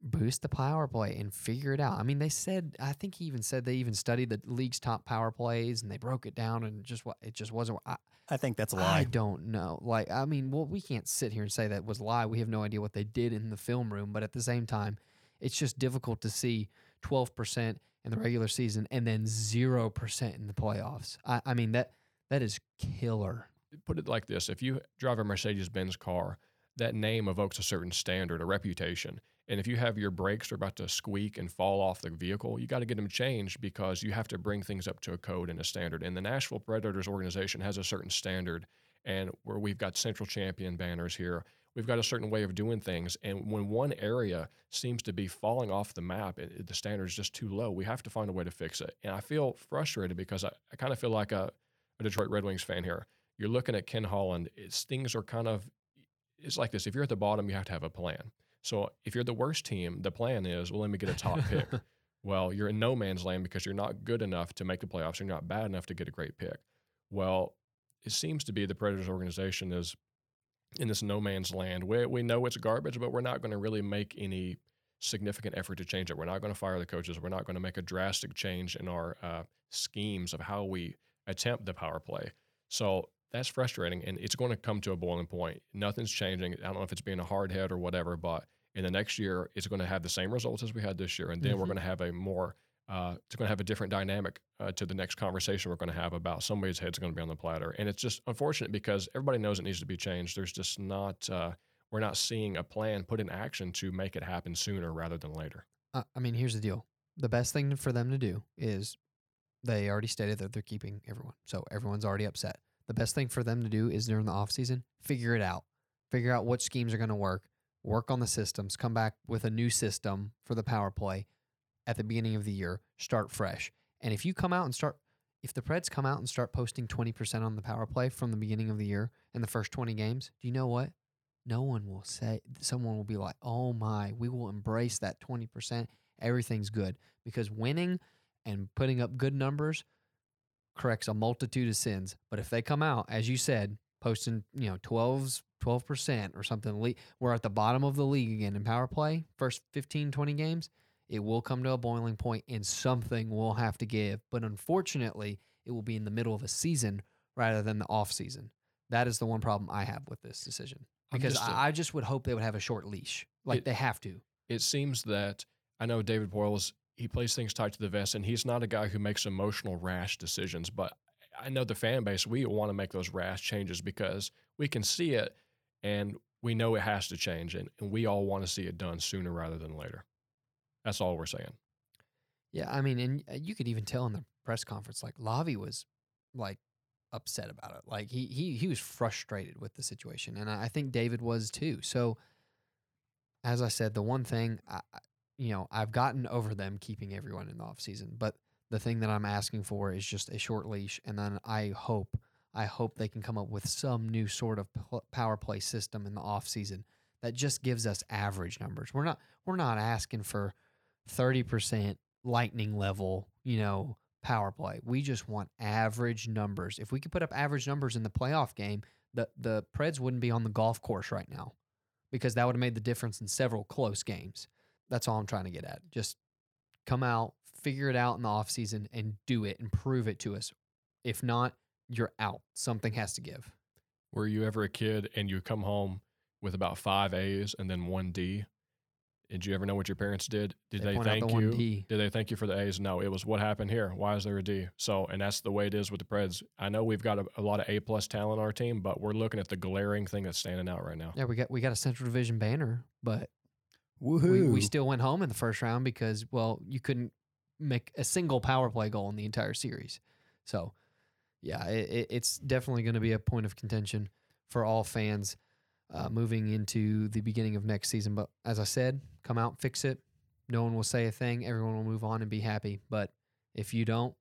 boost the power play and figure it out. I mean, they said I think he even said they even studied the league's top power plays and they broke it down and just what it just wasn't. I, I think that's a lie. I don't know. Like, I mean, well, we can't sit here and say that was a lie. We have no idea what they did in the film room, but at the same time, it's just difficult to see 12% in the regular season and then 0% in the playoffs. I, I mean, that that is killer. put it like this if you drive a Mercedes Benz car, that name evokes a certain standard, a reputation. And if you have your brakes are about to squeak and fall off the vehicle, you got to get them changed because you have to bring things up to a code and a standard. And the Nashville Predators organization has a certain standard, and where we've got central champion banners here, we've got a certain way of doing things. And when one area seems to be falling off the map, it, the standard is just too low. We have to find a way to fix it. And I feel frustrated because I, I kind of feel like a, a Detroit Red Wings fan here you're looking at Ken Holland. It's things are kind of it's like this. If you're at the bottom, you have to have a plan. So if you're the worst team, the plan is, well, let me get a top pick. Well, you're in no man's land because you're not good enough to make the playoffs. You're not bad enough to get a great pick. Well, it seems to be the Predators organization is in this no man's land. We, we know it's garbage, but we're not going to really make any significant effort to change it. We're not going to fire the coaches. We're not going to make a drastic change in our uh, schemes of how we attempt the power play. So that's frustrating, and it's going to come to a boiling point. Nothing's changing. I don't know if it's being a hard head or whatever, but in the next year, it's going to have the same results as we had this year, and then we're Mhm. going to have a more uh, it's going to have a different dynamic uh, to the next conversation we're going to have about somebody's head's going to be on the platter, and it's just unfortunate because everybody knows it needs to be changed. There's just not uh, we're not seeing a plan put in action to make it happen sooner rather than later. Uh, I mean, here's the deal. The best thing for them to do is they already stated that they're keeping everyone. So everyone's already upset. The best thing for them to do is during the off season, figure it out. Figure out what schemes are going to work, work on the systems, come back with a new system for the power play at the beginning of the year, start fresh. And if you come out and start if the Preds come out and start posting 20% on the power play from the beginning of the year in the first 20 games, do you know what? No one will say, someone will be like, oh my, we will embrace that 20%. Everything's good because winning and putting up good numbers corrects a multitude of sins. But if they come out, as you said, posting, you know, 12s, 12% or something, we're at the bottom of the league again in power play, first 15, 20 games, it will come to a boiling point and something will have to give. But unfortunately, it will be in the middle of a season rather than the off season. That is the one problem I have with this decision. Because just a- I I just would hope they would have a short leash. Like It- they have to. it seems that I know David Boyles, he plays things tight to the vest, and he's not a guy who makes emotional, rash decisions. But I know the fan base, we want to make those rash changes because we can see it and we know it has to change, and, and we all want to see it done sooner rather than later. That's all we're saying. Yeah, I mean, and uh, you could even tell in the press conference, like Lavi was like upset about it. Like he he he was frustrated with the situation, and I think David was too. So, as I said, the one thing I- you know I've gotten over them keeping everyone in the off season, but the thing that I'm asking for is just a short leash, and then I hope I hope they can come up with some new sort of power play system in the off season that just gives us average numbers. We're not we're not asking for thirty percent lightning level, you know, power play. We just want average numbers. If we could put up average numbers in the playoff game, the the Preds wouldn't be on the golf course right now because that would have made the difference in several close games. That's all I'm trying to get at. Just come out, figure it out in the offseason and do it and prove it to us. If not, you're out. Something has to give. Were you ever a kid and you come home with about five A's and then one D? Did you ever know what your parents did? Did They they, thank the you? D. Did they thank you for the A's? No, it was what happened here. Why is there a D? So, and that's the way it is with the Preds. I know we've got a, a lot of A plus talent on our team, but we're looking at the glaring thing that's standing out right now. Yeah, we got we got a Central Division banner, but Woohoo! we, we still went home in the first round because well, you couldn't make a single power play goal in the entire series. So, yeah, it, it, it's definitely going to be a point of contention for all fans uh, moving into the beginning of next season. But as I said, come out, fix it. No one will say a thing. Everyone will move on and be happy. But if you don't,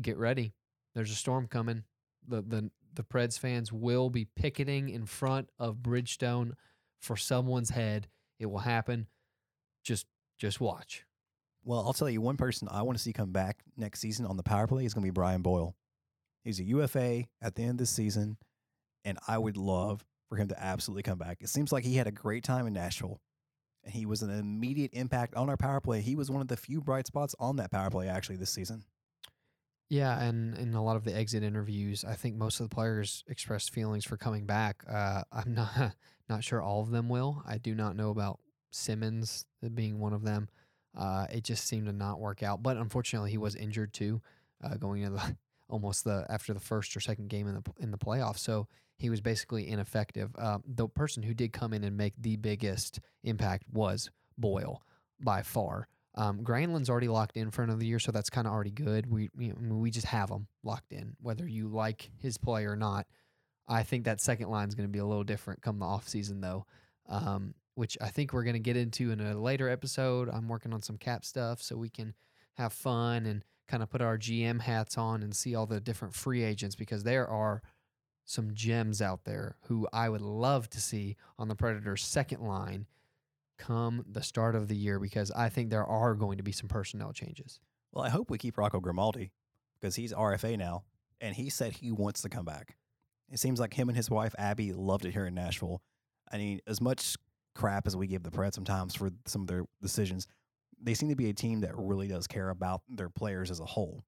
get ready. There's a storm coming. The the the Preds fans will be picketing in front of Bridgestone for someone's head. It will happen. Just just watch. Well, I'll tell you one person I want to see come back next season on the power play is going to be Brian Boyle. He's a UFA at the end of this season, and I would love for him to absolutely come back. It seems like he had a great time in Nashville, and he was an immediate impact on our power play. He was one of the few bright spots on that power play actually this season. Yeah, and in a lot of the exit interviews, I think most of the players expressed feelings for coming back. Uh, I'm not not sure all of them will. I do not know about Simmonds being one of them. Uh, it just seemed to not work out. But unfortunately, he was injured too, uh, going into the almost the after the first or second game in the in the playoffs. So he was basically ineffective. Uh, the person who did come in and make the biggest impact was Boyle by far. Um, Granlund's already locked in for another year, so that's kind of already good. We you know, we just have him locked in, whether you like his play or not. I think that second line is going to be a little different come the off season, though, um, which I think we're going to get into in a later episode. I'm working on some cap stuff so we can have fun and kind of put our GM hats on and see all the different free agents because there are some gems out there who I would love to see on the Predators' second line come the start of the year because I think there are going to be some personnel changes. Well, I hope we keep Rocco Grimaldi because he's RFA now, and he said he wants to come back. It seems like him and his wife Abby loved it here in Nashville. I mean, as much crap as we give the Preds sometimes for some of their decisions, they seem to be a team that really does care about their players as a whole.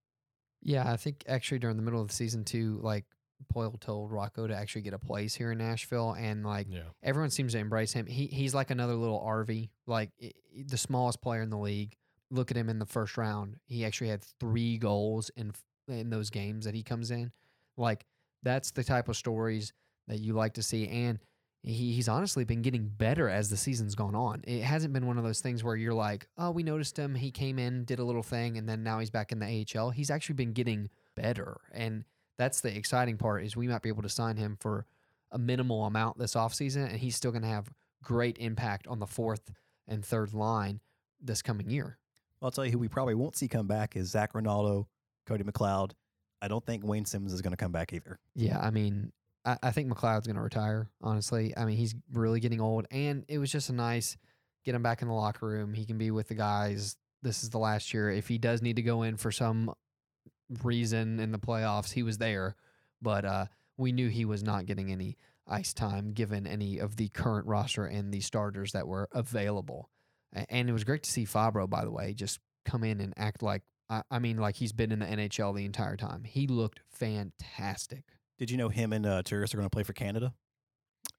Yeah, I think actually during the middle of the season too, like Poile told Rocco to actually get a place here in Nashville, and like Yeah. everyone seems to embrace him. He he's like another little RV, like i- i- the smallest player in the league. Look at him in the first round. He actually had three goals in in those games that he comes in. Like that's the type of stories that you like to see, and he, he's honestly been getting better as the season's gone on. It hasn't been one of those things where you're like, oh, we noticed him. He came in, did a little thing, and then now he's back in the AHL. He's actually been getting better, and that's the exciting part is we might be able to sign him for a minimal amount this offseason, and he's still going to have great impact on the fourth and third line this coming year. I'll tell you who we probably won't see come back is Zac Rinaldo, Cody McLeod. I don't think Wayne Simmonds is going to come back either. Yeah, I mean, I, I think McLeod's going to retire. Honestly, I mean, he's really getting old, and it was just a nice get him back in the locker room. He can be with the guys. This is the last year. If he does need to go in for some reason in the playoffs, he was there, but uh, we knew he was not getting any ice time given any of the current roster and the starters that were available. And it was great to see Fabbro, by the way, just come in and act like I, I mean, like he's been in the NHL the entire time. He looked fantastic. Did you know him and uh, Turris are going to play for Canada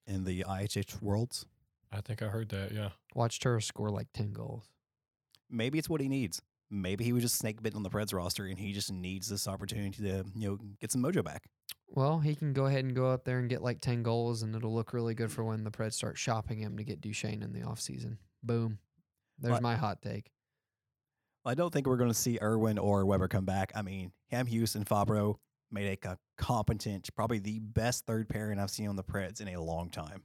in the IIHF Worlds? I think I heard that. Yeah. Watched her score like 10 goals. Maybe it's what he needs. Maybe he was just snake bitten on the Preds roster, and he just needs this opportunity to you know get some mojo back. Well, he can go ahead and go up there and get like 10 goals, and it'll look really good for when the Preds start shopping him to get Duchene in the offseason. Boom. There's But- my hot take. I don't think we're going to see Irwin or Weber come back. I mean, Hamhuis and Fabbro made a competent, probably the best third pairing I've seen on the Preds in a long time.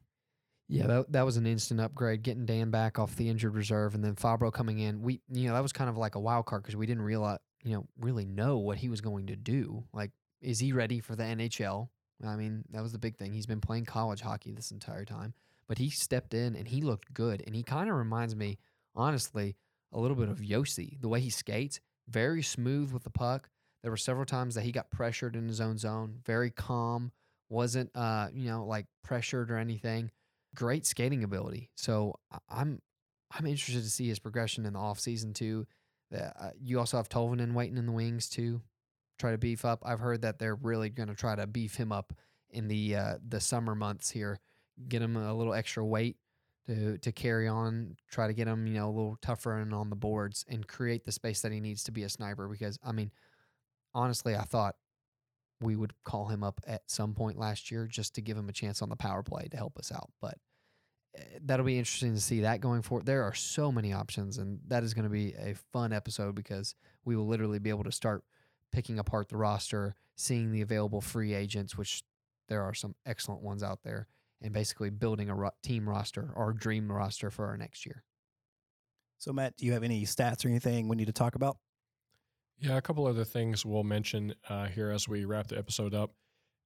Yeah, that, that was an instant upgrade. Getting Dan back off the injured reserve, and then Fabbro coming in. We, you know, that was kind of like a wild card because we didn't realize, you know, really know what he was going to do. Like, is he ready for the NHL? I mean, that was the big thing. He's been playing college hockey this entire time, but he stepped in and he looked good. And he kind of reminds me, honestly, a little bit of Josi. The way he skates, very smooth with the puck. There were several times that he got pressured in his own zone. Very calm, wasn't, uh, you know, like pressured or anything great skating ability. So I'm I'm interested to see his progression in the offseason too. Uh, you also have Tolvanen waiting in the wings too, try to beef up. I've heard that they're really going to try to beef him up in the uh, the summer months here, get him a little extra weight to to carry on, try to get him you know a little tougher and on the boards and create the space that he needs to be a sniper. Because I mean, honestly, I thought we would call him up at some point last year just to give him a chance on the power play to help us out. But eh, that'll be interesting to see that going forward. There are so many options, and that is going to be a fun episode because we will literally be able to start picking apart the roster, seeing the available free agents, which there are some excellent ones out there, and basically building a team roster or dream roster for our next year. So, Matt, do you have any stats or anything we need to talk about? Yeah, a couple other things we'll mention uh, here as we wrap the episode up.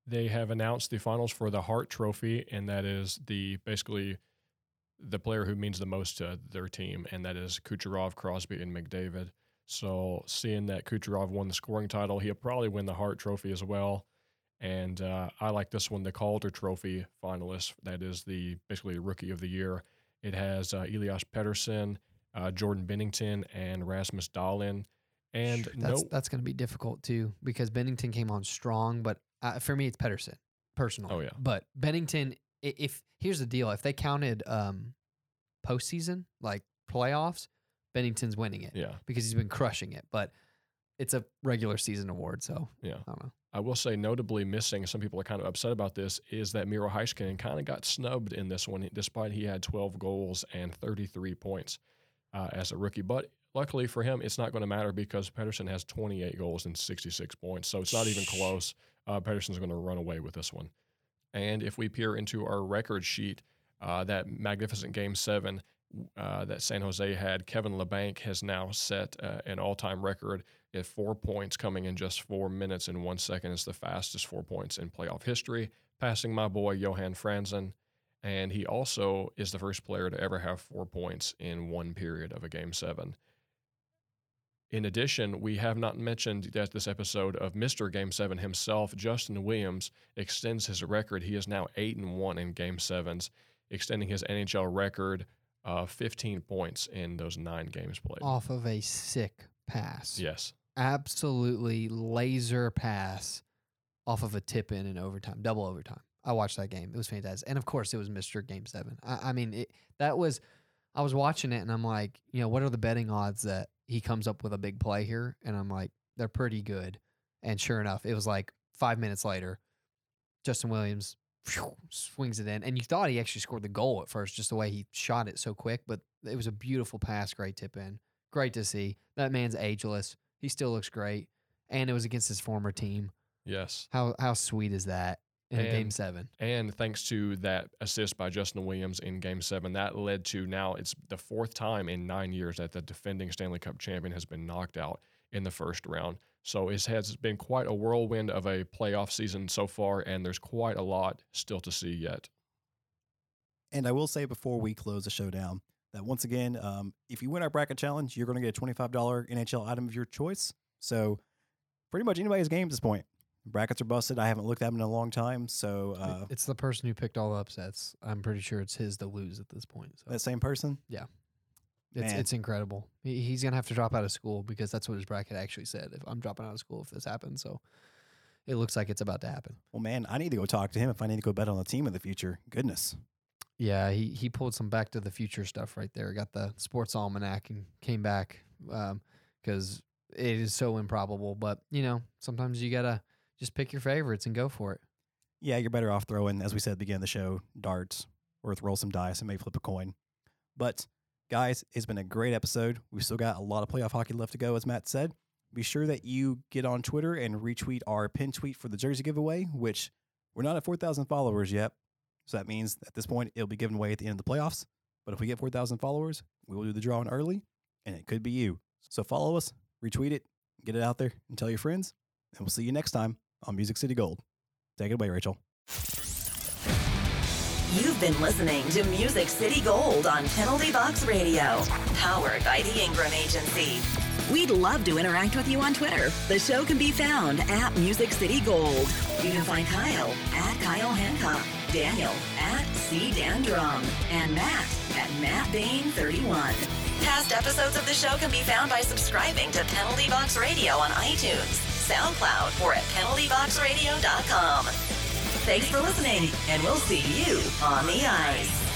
They have announced the finals for the Hart Trophy, and that is the basically the player who means the most to their team, and that is Kucherov, Crosby, and McDavid. So, seeing that Kucherov won the scoring title, he'll probably win the Hart Trophy as well. And uh, I like this one, the Calder Trophy finalist. That is the basically Rookie of the Year. It has uh, Elias Pettersson, uh, Jordan Binnington, and Rasmus Dahlin. And that's no, that's going to be difficult too because Binnington came on strong, but uh, for me it's Pettersson personally. Oh, yeah. But Binnington, i- if here's the deal, if they counted um, postseason like playoffs, Binnington's winning it yeah, because he's been crushing it. But it's a regular season award, so yeah. I don't know. I will say, notably missing, some people are kind of upset about this, is that Miro Heiskanen kind of got snubbed in this one, despite he had 12 goals and 33 points uh, as a rookie. But luckily for him, it's not going to matter because Pettersson has 28 goals and 66 points, so it's not even close. Uh, Pettersson's going to run away with this one. And if we peer into our record sheet, uh, that magnificent Game Seven uh, that San Jose had, Kevin Labanc has now set uh, an all-time record at four points, coming in just four minutes and one second. It's the fastest four points in playoff history, passing my boy Johan Franzen. And he also is the first player to ever have four points in one period of a Game Seven. In addition, we have not mentioned that this episode of Mr. Game 7 himself, Justin Williams, extends his record. He is now 8 and 1 in Game 7s, extending his NHL record of 15 points in those 9 games played. Off of a sick pass, Yes. absolutely laser pass off of a tip in in overtime, double overtime. I watched that game. It was fantastic. And of course, it was Mr. Game 7. I, I mean, it, that was, I was watching it and I'm like, you know, what are the betting odds that he comes up with a big play here? And I'm like, they're pretty good. And sure enough, it was like five minutes later, Justin Williams phew, swings it in. And you thought he actually scored the goal at first, just the way he shot it so quick. But it was a beautiful pass, great tip in. Great to see. That man's ageless. He still looks great. And it was against his former team. Yes. How how sweet is that in a game seven? And thanks to that assist by Justin Williams in Game 7, that led to now it's the fourth time in nine years that the defending Stanley Cup champion has been knocked out in the first round. So it has been quite a whirlwind of a playoff season so far, and there's quite a lot still to see yet. And I will say before we close the show down that once again, um, if you win our bracket challenge, you're going to get a $25 NHL item of your choice. So pretty much anybody's game at this point. Brackets are busted. I haven't looked at them in a long time. So uh, it's the person who picked all the upsets. I'm pretty sure it's his to lose at this point. So that same person. Yeah. It's man. it's incredible. He, he's gonna have to drop out of school because that's what his bracket actually said. If I'm dropping out of school if this happens, so it looks like it's about to happen. Well, man, I need to go talk to him if I need to go bet on the team in the future. Goodness. Yeah, he he pulled some Back to the Future stuff right there. Got the sports almanac and came back because it is so improbable. But you know, sometimes you gotta just pick your favorites and go for it. Yeah, you're better off throwing, as we said at the beginning of the show, darts or roll some dice and maybe flip a coin. But guys, it's been a great episode. We've still got a lot of playoff hockey left to go, as Matt said. be sure that you get on Twitter and retweet our pin tweet for the jersey giveaway, which we're not at 4,000 followers yet. So that means at this point, it'll be given away at the end of the playoffs. But if we get 4,000 followers, we will do the drawing early, and it could be you. So follow us, retweet it, get it out there, and tell your friends. And we'll see you next time on Music City Gold. Take it away, Rachel. You've been listening to Music City Gold on Penalty Box Radio, powered by the Ingram Agency. We'd love to interact with you on Twitter. The show can be found at Music City Gold. You can find Kyle at Kyle Hancock, Daniel at C Dan Drum, and Matt at Matt Bain 31. Past episodes of the show can be found by subscribing to Penalty Box Radio on iTunes, SoundCloud, or at penaltyboxradio.com. Thanks for listening, and we'll see you on the ice.